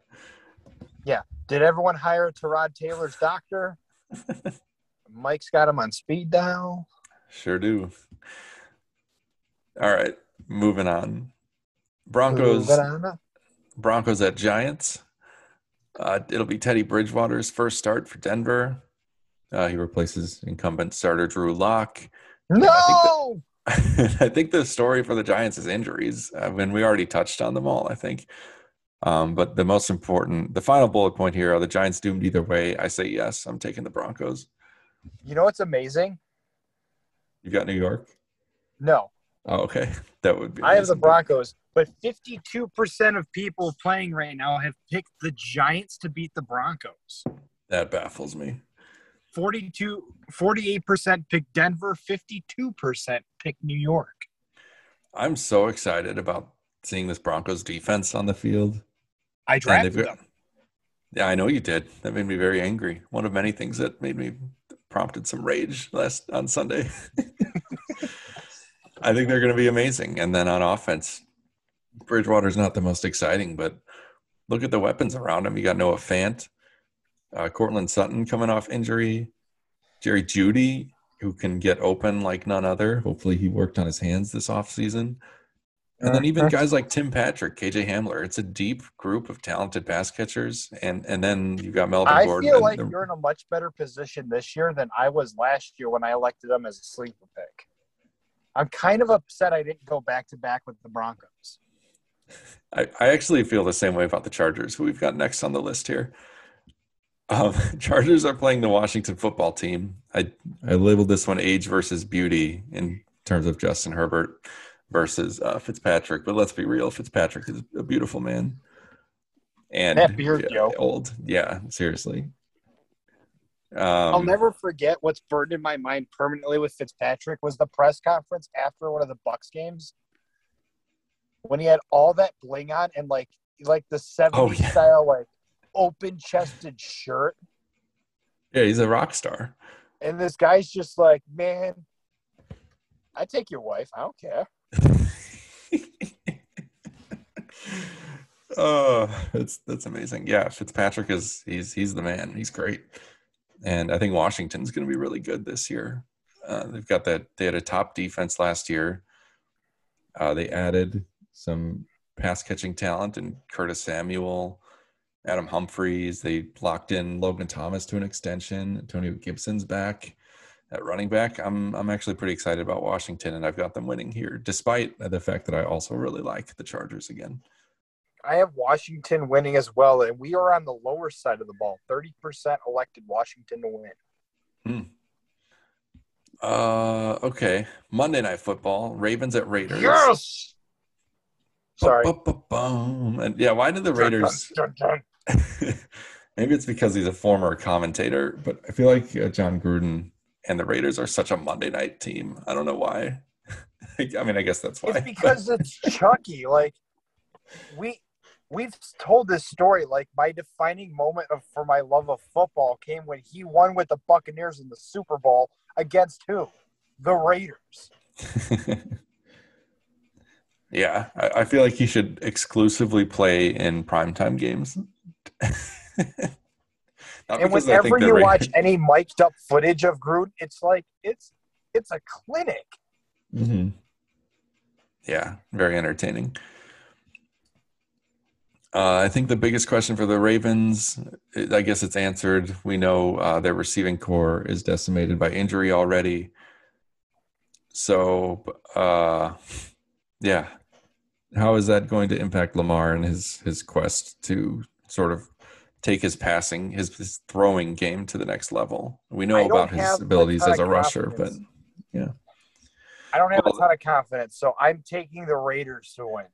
Yeah. Did everyone hire Tyrod Taylor's doctor? Mike's got him on speed dial. sure do. All right, moving on. Broncos. Moving Broncos at Giants. Uh, it'll be Teddy Bridgewater's first start for Denver. Uh, he replaces incumbent starter Drew Lock. on. No! I think the story for the Giants is injuries. I mean, we already touched on them all, I think. Um, but the most important, the final bullet point here are the Giants doomed either way. I say yes. I'm taking the Broncos. You know what's amazing? You got New York? No, Oh, okay. That would be. I have the. Broncos, but 52% of people playing right now have picked the Giants to beat the Broncos. That baffles me. 42, 48% picked Denver, 52% picked New York. I'm so excited about seeing this Broncos defense on the field. I drafted them. Yeah, I know you did. That made me very angry. One of many things that made me prompted some rage last on Sunday. I think they're going to be amazing. And then on offense, Bridgewater's not the most exciting, but look at the weapons around him. You got Noah Fant, uh, Courtland Sutton coming off injury, Jerry Jeudy, who can get open like none other. Hopefully, he worked on his hands this offseason. And then even guys like Tim Patrick, KJ Hamler. It's a deep group of talented pass catchers. And and then you've got Melvin Gordon. I Gordon. feel like the- you're in a much better position this year than I was last year when I elected them as a sleeper pick. I'm kind of upset I didn't go back to back with the Broncos. I, I actually feel the same way about the Chargers, who we've got next on the list here. Um, Chargers are playing the Washington football team. I, I labeled this one age versus beauty in terms of Justin Herbert versus uh, Fitzpatrick. But let's be real, Fitzpatrick is a beautiful man. And That beard, yeah, yo. old. Yeah, seriously. Um, I'll never forget what's burned in my mind permanently with Fitzpatrick was the press conference after one of the Bucks games when he had all that bling on and like like the 70s Oh, yeah. style like open chested shirt yeah, he's a rock star. and this guy's just like man I take your wife I don't care oh, that's that's amazing. Yeah, Fitzpatrick is he's he's the man. He's great, and I think Washington's going to be really good this year. Uh, they've got that. They had a top defense last year. Uh, they added some pass catching talent and Curtis Samuel, Adam Humphries. They locked in Logan Thomas to an extension. Antonio Gibson's back at running back. I'm I'm actually pretty excited about Washington, and I've got them winning here, despite the fact that I also really like the Chargers again. I have Washington winning as well and we are on the lower side of the ball 30% elected Washington to win Hmm. Uh, okay. Monday Night Football. Ravens at Raiders. yes Sorry. Ba-ba-ba-bum. And yeah, why did the Raiders? Dun, dun, dun. Maybe it's because he's a former commentator, but I feel like uh, Jon Gruden and the Raiders are such a Monday night team. I don't know why. I mean, I guess that's why. It's because it's Chucky. Like we we've told this story. Like my defining moment of for my love of football came when he won with the Buccaneers in the Super Bowl against who? The Raiders. yeah, I, I feel like he should exclusively play in primetime games. Not and because I think whenever you Ra- watch any mic'd up footage of Gruden, it's like it's it's a clinic. Mhm. Yeah, very entertaining. Uh, I think the biggest question for the Ravens, I guess it's answered. We know uh, their receiving corps is decimated by injury already. So, uh, yeah, how is that going to impact Lamar and his his quest to sort of take his passing, his, his throwing game to the next level? We know about his a abilities as a rusher, but yeah. I don't have Well- a ton of confidence, so I'm taking the Raiders to win.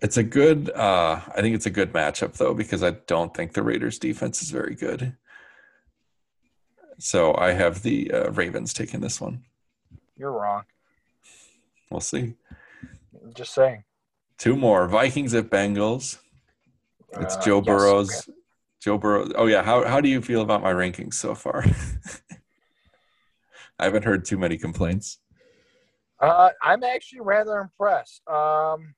It's a good. Uh, I think it's a good matchup though because I don't think the Raiders' defense is very good. So I have the uh, Ravens taking this one. You're wrong. We'll see. Just saying. Two more Vikings at Bengals. It's Uh, Joe yes. Burrow's. Joe Burrow. Oh yeah. How how do you feel about my rankings so far? I haven't heard too many complaints. Uh, I'm actually rather impressed. Um,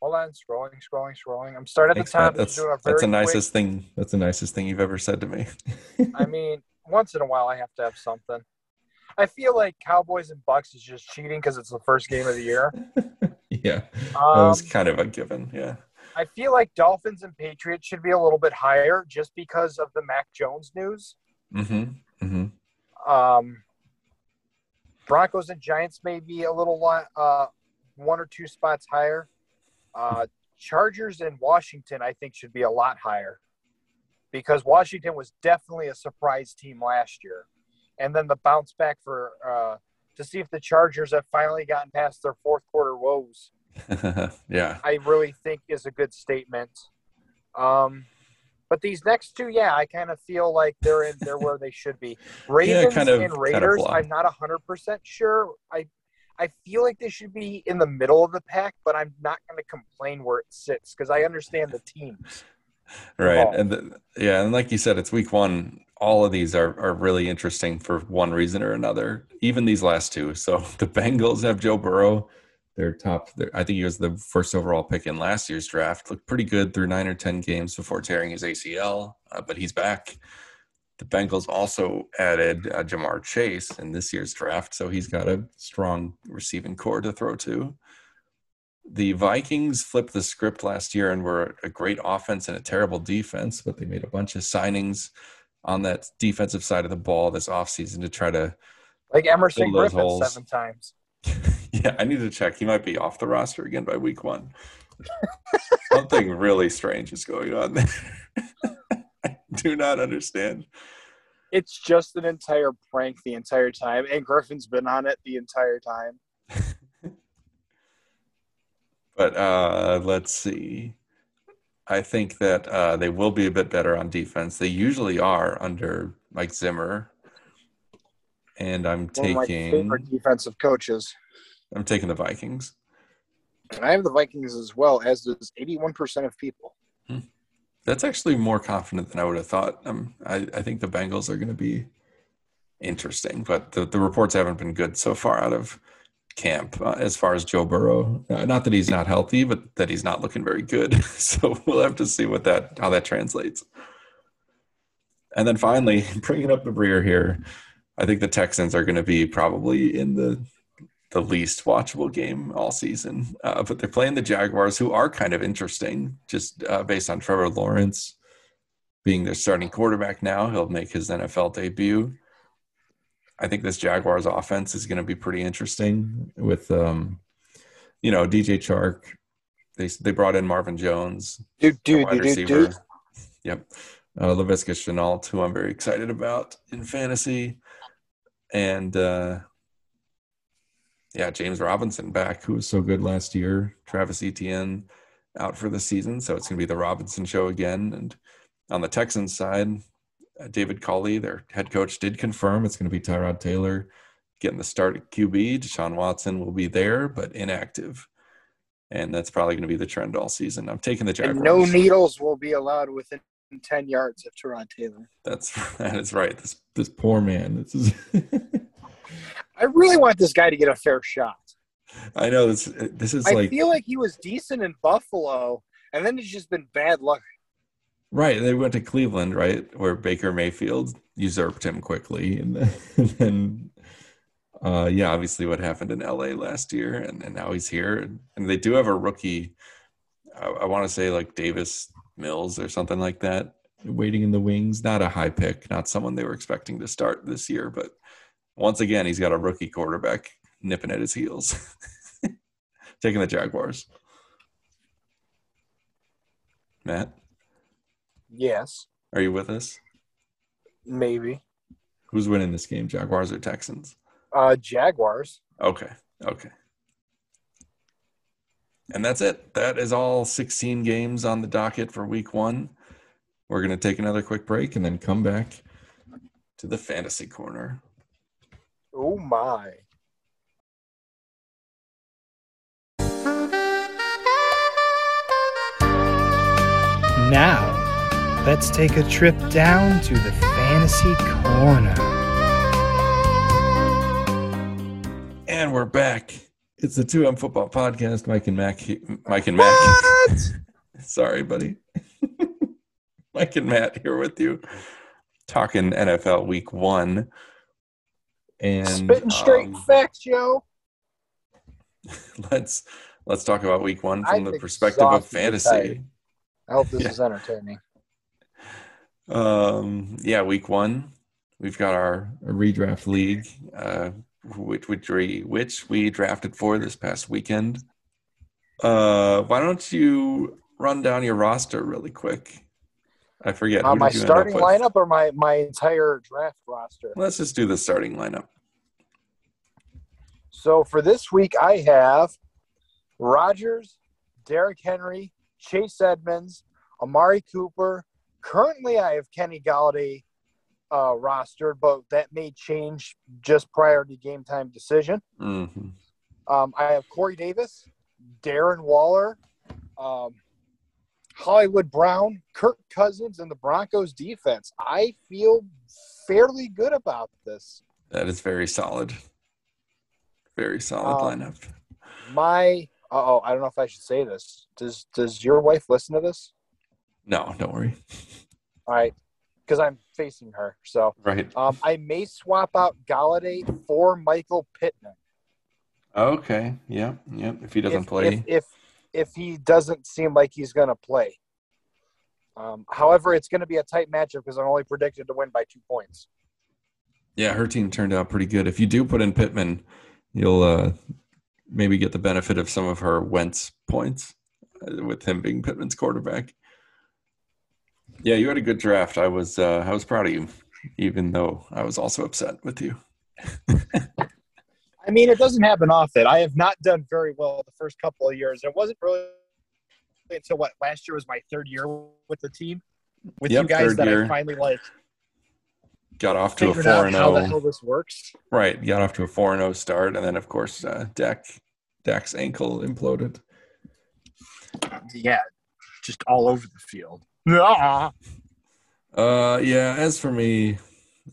hold on, scrolling, scrolling, scrolling. I'm starting at the top. That's a that's the very quick- nicest thing. That's the nicest thing you've ever said to me. I mean, once in a while, I have to have something. I feel like Cowboys and Bucks is just cheating because it's the first game of the year. yeah, that Um, was kind of a given. Yeah. I feel like Dolphins and Patriots should be a little bit higher just because of the Mac Jones news. Mm-hmm. Mm-hmm. Um, Broncos and Giants may be a little lot, uh, one or two spots higher. Uh, Chargers and Washington, I think, should be a lot higher because Washington was definitely a surprise team last year, and then the bounce back for uh, to see if the Chargers have finally gotten past their fourth quarter woes. yeah. I really think is a good statement. Um, but these next two, yeah, I kind of feel like they're in they're where they should be. Ravens kind of- and kind of Raiders. I'm not hundred percent sure. I I feel like they should be in the middle of the pack, but I'm not going to complain where it sits because I understand the teams. Right. And the, yeah, and like you said, it's week one. All of these are, are really interesting for one reason or another. Even these last two. So the Bengals have Joe Burrow. They're top. They're, I think he was the first overall pick in last year's draft. Looked pretty good through nine or ten games before tearing his ACL, uh, but he's back. The Bengals also added uh, Ja'Marr Chase in this year's draft, so he's got a strong receiving corps to throw to. The Vikings flipped the script last year and were a great offense and a terrible defense, but they made a bunch of signings on that defensive side of the ball this offseason to try to. Like Everson Griffen seven times. yeah, I need to check. He might be off the roster again by week one. Something really strange is going on there. I do not understand. It's just an entire prank the entire time, and Griffen's been on it the entire time. But uh, let's see. I think that uh, they will be a bit better on defense. They usually are under Mike Zimmer. And I'm of my taking favorite defensive coaches. I'm taking the Vikings. And I have the Vikings as well, as does 81% of people. That's actually more confident than I would have thought. Um, I, I think the Bengals are going to be interesting, but the, the reports haven't been good so far out of camp uh, as far as Joe Burrow. Uh, not that he's not healthy, but that he's not looking very good. so we'll have to see what that how that translates. And then finally, bringing up the rear here, I think the Texans are going to be probably in the the least watchable game all season. Uh, but they're playing the Jaguars, who are kind of interesting, just uh, based on Trevor Lawrence being their starting quarterback now. He'll make his NFL debut. I think this Jaguars offense is going to be pretty interesting with, um, you know, DJ Chark. They they brought in Marvin Jones, Dude, dude, wide dude, dude, receiver. dude. Yep. Uh, Laviska Shenault, who I'm very excited about in fantasy. And uh, yeah, James Robinson back, who was so good last year. Travis Etienne. out for the season, so it's going to be the Robinson show again. And on the Texans side, uh, David Culley, their head coach, did confirm it's going to be Tyrod Taylor getting the start at QB. Deshaun Watson will be there, but inactive. And that's probably going to be the trend all season. I'm taking the Jaguars. And no needles will be allowed within 10 yards of Tyrod Taylor. That's that is right. This this poor man. This is. I really want this guy to get a fair shot. I know this. This is I like I feel like he was decent in Buffalo, and then it's just been bad luck. right. They went to Cleveland, right, where Baker Mayfield usurped him quickly, and then, and then uh, yeah, obviously what happened in LA last year, and, and now he's here, and, and they do have a rookie. I, I want to say like Davis Mills or something like that, waiting in the wings. Not a high pick, not someone they were expecting to start this year, but once again, he's got a rookie quarterback nipping at his heels, taking the Jaguars. Matt, Yes, are you with us? maybe. Who's winning this game, Jaguars or Texans? Uh, Jaguars. Okay, okay. And that's it. That is all 16 games on the docket for week one. We're going to take another quick break and then come back to the fantasy corner. Oh my. Now, let's take a trip down to the fantasy corner. And we're back. It's the 2M Football Podcast. Mike and Mac. Mike and Mac. Sorry, buddy. Mike and Matt here with you, talking NFL Week One. And Spitting straight um, facts, Joe. let's let's talk about Week One from I'm the perspective of fantasy. tired. I hope this Yeah. is entertaining. Um, yeah, week one, we've got our redraft league, uh, which which we which we drafted for this past weekend. Uh, why don't you run down your roster really quick? I forget. Uh, my did you end up starting lineup or my, my entire draft roster? Let's just do the starting lineup. So for this week, I have Rodgers, Derrick Henry, Chase Edmonds, Amari Cooper. Currently, I have Kenny Golladay uh, rostered, but that may change just prior to game time decision. hmm Um, I have Corey Davis, Darren Waller, um, Hollywood Brown, Kirk Cousins, and the Broncos defense. I feel fairly good about this. That is very solid. Very solid Um, lineup. My oh, I don't know if I should say this. Does does your wife listen to this? No, don't worry. All right, because I'm facing her. So Right. um, I may swap out Golladay for Michael Pittman. Okay. Yep. Yep. If he doesn't if, play, If, if if he doesn't seem like he's going to play. Um, however, it's going to be a tight matchup because I'm only predicted to win by two points. Yeah, her team turned out pretty good. If you do put in Pittman, you'll uh, maybe get the benefit of some of her Wentz points uh, with him being Pittman's quarterback. Yeah, you had a good draft. I was uh, I was proud of you, even though I was also upset with you. I mean, it doesn't happen often. I have not done very well the first couple of years. It wasn't really until what last year was my third year with the team with Yep, you guys that year. I finally like Got off to a four and how the zero. hell this works. Right, got off to a four and zero start, and then of course uh, Dak Dak's ankle imploded. Yeah, just all over the field. Ah. Uh, yeah. As for me,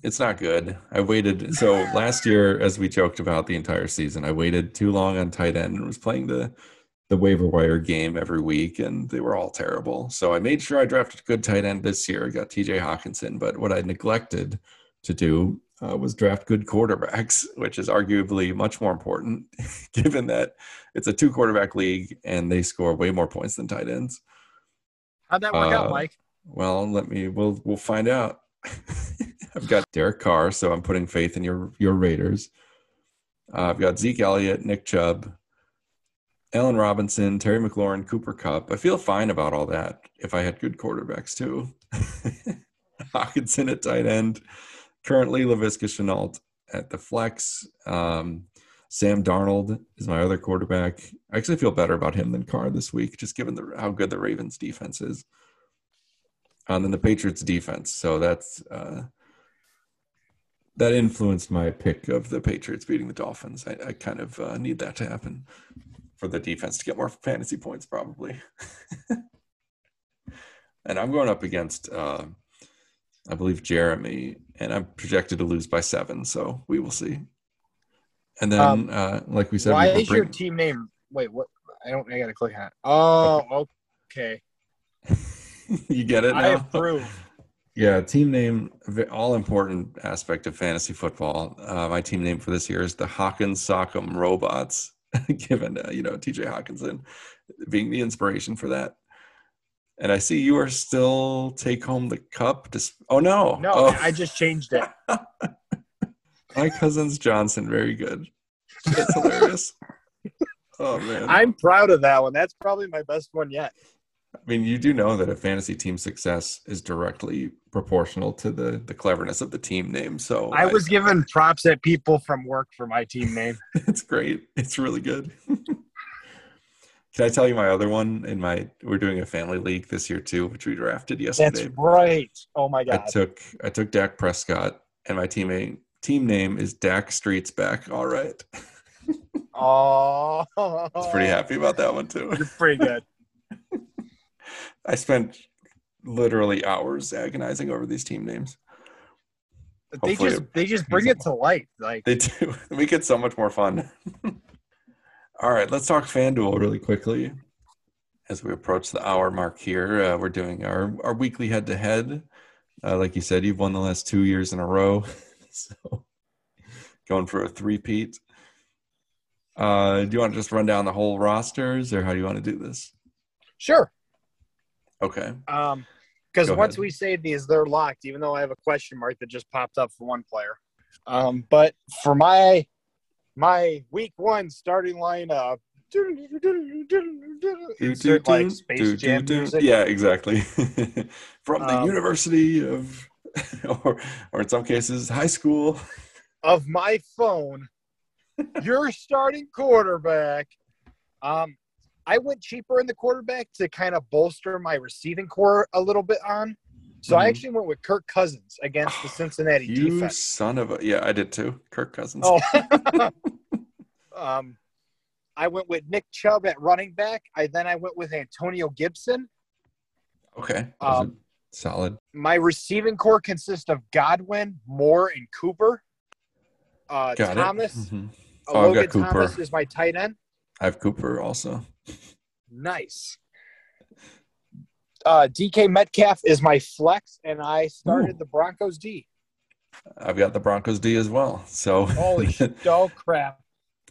it's not good. I waited. So last year, as we joked about the entire season, I waited too long on tight end and was playing the the waiver wire game every week, and they were all terrible. So I made sure I drafted a good tight end this year. I got T.J. Hockenson, but what I neglected to do uh, was draft good quarterbacks, which is arguably much more important, given that it's a two quarterback league and they score way more points than tight ends. How'd that work Uh, out, Mike? Well, let me. We'll we'll find out. I've got Derek Carr, so I'm putting faith in your your Raiders. Uh, I've got Zeke Elliott, Nick Chubb, Allen Robinson, Terry McLaurin, Cooper Kupp. I feel fine about all that if I had good quarterbacks too. Hockenson at tight end. Currently, Laviska Shenault at the flex. Um, Sam Darnold is my other quarterback. I actually feel better about him than Carr this week, just given the, how good the Ravens defense is. And then the Patriots defense. So that's uh, that influenced my pick of the Patriots beating the Dolphins. I, I kind of uh, need that to happen for the defense to get more fantasy points, probably. and I'm going up against, uh, I believe, Jeremy, and I'm projected to lose by seven. So we will see. And then, Um, uh, like we said, Why we is your team name? Wait, what? I don't. I gotta click on it. Oh, okay. you get it I now? approve. Yeah, team name, all important aspect of fantasy football. Uh, my team name for this year is the Hawkins Sock'em Robots, given, uh, you know, TJ Hockenson being the inspiration for that. And I see you are still take home the cup. Dis- oh, no. No, Oh, I just changed it. my cousin's Johnson. Very good. That's hilarious. oh, man. I'm proud of that one. That's probably my best one yet. Mean, you do know that a fantasy team success is directly proportional to the, the cleverness of the team name. So I was giving props at people from work for my team name. It's great. It's really good. Can I tell you my other one? In my, we're doing a family league this year too, which we drafted yesterday. That's right. Oh my god. I took I took Dak Prescott, and my teammate team name is Dak Streets back. All right, Oh, I was pretty happy about that one too. You're pretty good. I spent literally hours agonizing over these team names. They just it they just bring it to life. Like They do make it so much more fun. All right, let's talk FanDuel really quickly. As we approach the hour mark here, uh, we're doing our, our weekly head to head. Like you said, you've won the last two years in a row. so going for a three-peat. Uh, do you want to just run down the whole rosters or how do you want to do this? sure. Okay. Um, because once ahead. we say these, they're locked. Even though I have a question mark that just popped up for one player. Um, but for my my week one starting lineup, insert like Space Jam music. Yeah, exactly. From the Um, University of, or, or in some cases, high school. of my phone, your starting quarterback. Um, I went cheaper in the quarterback to kind of bolster my receiving corps a little bit on. So I Mhm. actually went with Kirk Cousins against the Cincinnati You defense. son of a yeah, I did too. Kirk Cousins. Oh, um, I went with Nick Chubb at running back. I then I went with Antonio Gibson. okay, um, solid. My receiving corps consists of Godwin, Moore, and Cooper. Uh, Got Thomas, it. Mhm. uh, Oh, Logan got Cooper. Thomas is my tight end. I have Cooper also. Nice. Uh, DK Metcalf is my flex, and I started Ooh. the Broncos D. I've got the Broncos D as well. So Holy shit! Oh crap!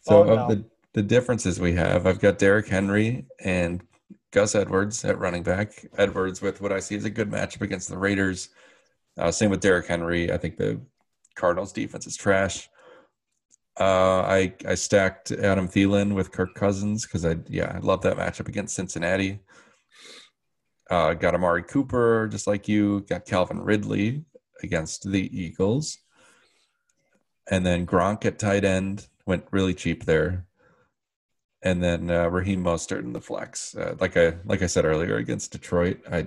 So Oh, of no. the the differences we have, I've got Derrick Henry and Gus Edwards at running back. Edwards with what I see is a good matchup against the Raiders. Uh, same with Derrick Henry. I think the Cardinals defense is trash. Uh, I I stacked Adam Thielen with Kirk Cousins because I yeah I love that matchup against Cincinnati. Uh, got Amari Cooper just like you. Got Calvin Ridley against the Eagles, and then Gronk at tight end went really cheap there. And then uh, Raheem Mostert in the flex, uh, like I like I said earlier against Detroit. I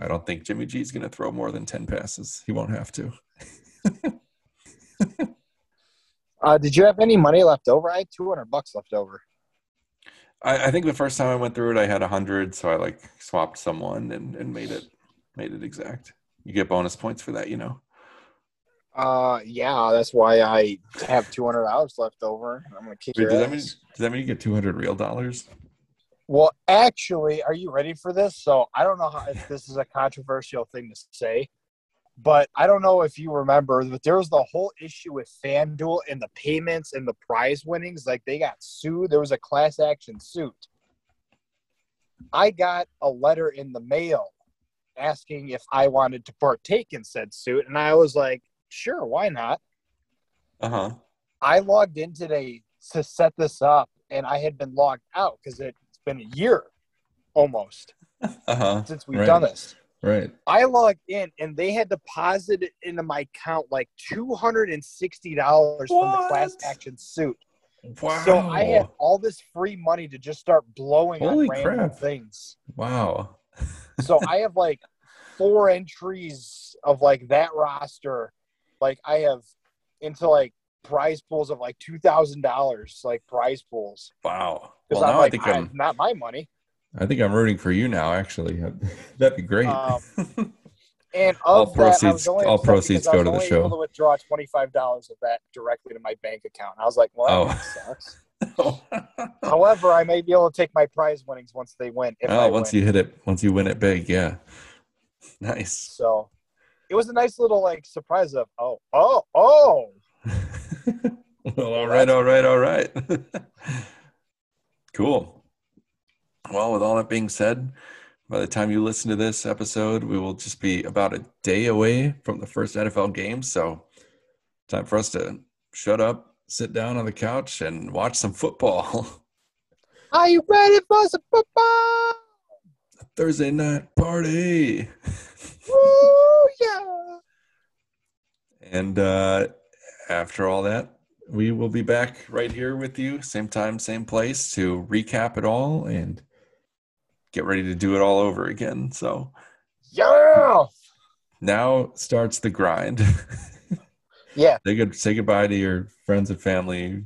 I don't think Jimmy G is going to throw more than ten passes. He won't have to. Uh, did you have any money left over? I had two hundred bucks left over. I, I think the first time I went through it, I had a hundred, so I like swapped someone and, and made it made it exact. You get bonus points for that, you know. Uh, yeah, that's why I have two hundred dollars left over. I'm gonna kick Wait, your does that mean does that mean you get two hundred real dollars? Well, actually, are you ready for this? So I don't know how, if this is a controversial thing to say, but I don't know if you remember, but there was the whole issue with FanDuel and the payments and the prize winnings. Like they got sued. There was a class action suit. I got a letter in the mail asking if I wanted to partake in said suit, and I was like, sure, why not? Uh huh. I logged in today to set this up, and I had been logged out because it's been a year almost Uh huh. since we've Right. done this. Right. I logged in, and they had deposited into my account like two hundred and sixty dollars from the class action suit. Wow. So I had all this free money to just start blowing Holy on random crap. things. Wow. So I have like four entries of like that roster. Like I have into like prize pools of like two thousand dollars, like prize pools. Wow. Because Well, I'm now like, I think I'm. not my money. I think I'm rooting for you now. Actually, that'd be great. Um, And All of that, I was proceeds- all proceeds go to the show. Able to withdraw twenty five dollars of that directly to my bank account. I was like, well, that Oh. sucks. However, I may be able to take my prize winnings once they win. If oh, I once win. you hit it, once you win it big, yeah. Nice. So it was a nice little like surprise of oh oh oh well, all right, all right, all right. cool. Well, with all that being said, by the time you listen to this episode, we will just be about a day away from the first NFL game. So, time for us to shut up, sit down on the couch, and watch some football. Are you ready for some football? Thursday night party. Woo, yeah. And uh, after all that, we will be back right here with you, same time, same place, to recap it all and get ready to do it all over again. So Yeah. now starts the grind. Yeah. say, good, say goodbye to your friends and family.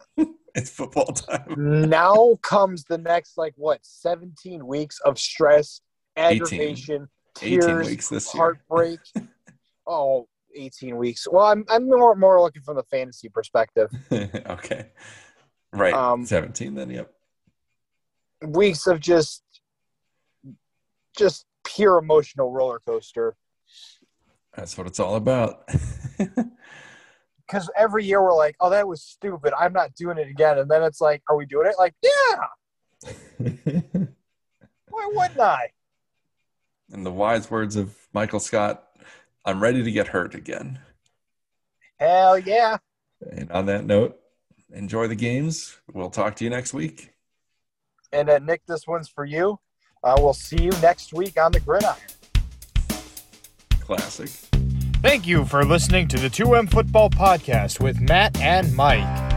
it's football time. Now comes the next like what 17 weeks of stress, aggravation, 18 tears, weeks this year. heartbreak. oh, 18 weeks. Well, I'm I'm more more looking from the fantasy perspective. okay. Right. Um, 17 then, yep. Weeks of just just pure emotional roller coaster. That's what it's all about. because every year we're like, oh, that was stupid. I'm not doing it again. And then it's like, are we doing it? Like, yeah. Why wouldn't I? In the wise words of Michael Scott, I'm ready to get hurt again. Hell yeah. And on that note, enjoy the games. We'll talk to you next week. And uh, Nick, this one's for you. Uh, we'll see you next week on the gridiron. Classic. Thank you for listening to the 2M Football Podcast with Matt and Mike.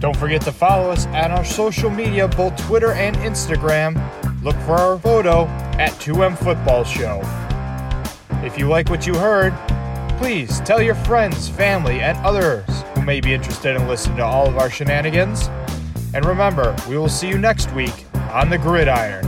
Don't forget to follow us on our social media, both Twitter and Instagram. Look for our photo at 2M Football Show. If you like what you heard, please tell your friends, family, and others who may be interested in listening to all of our shenanigans. And remember, we will see you next week on the gridiron.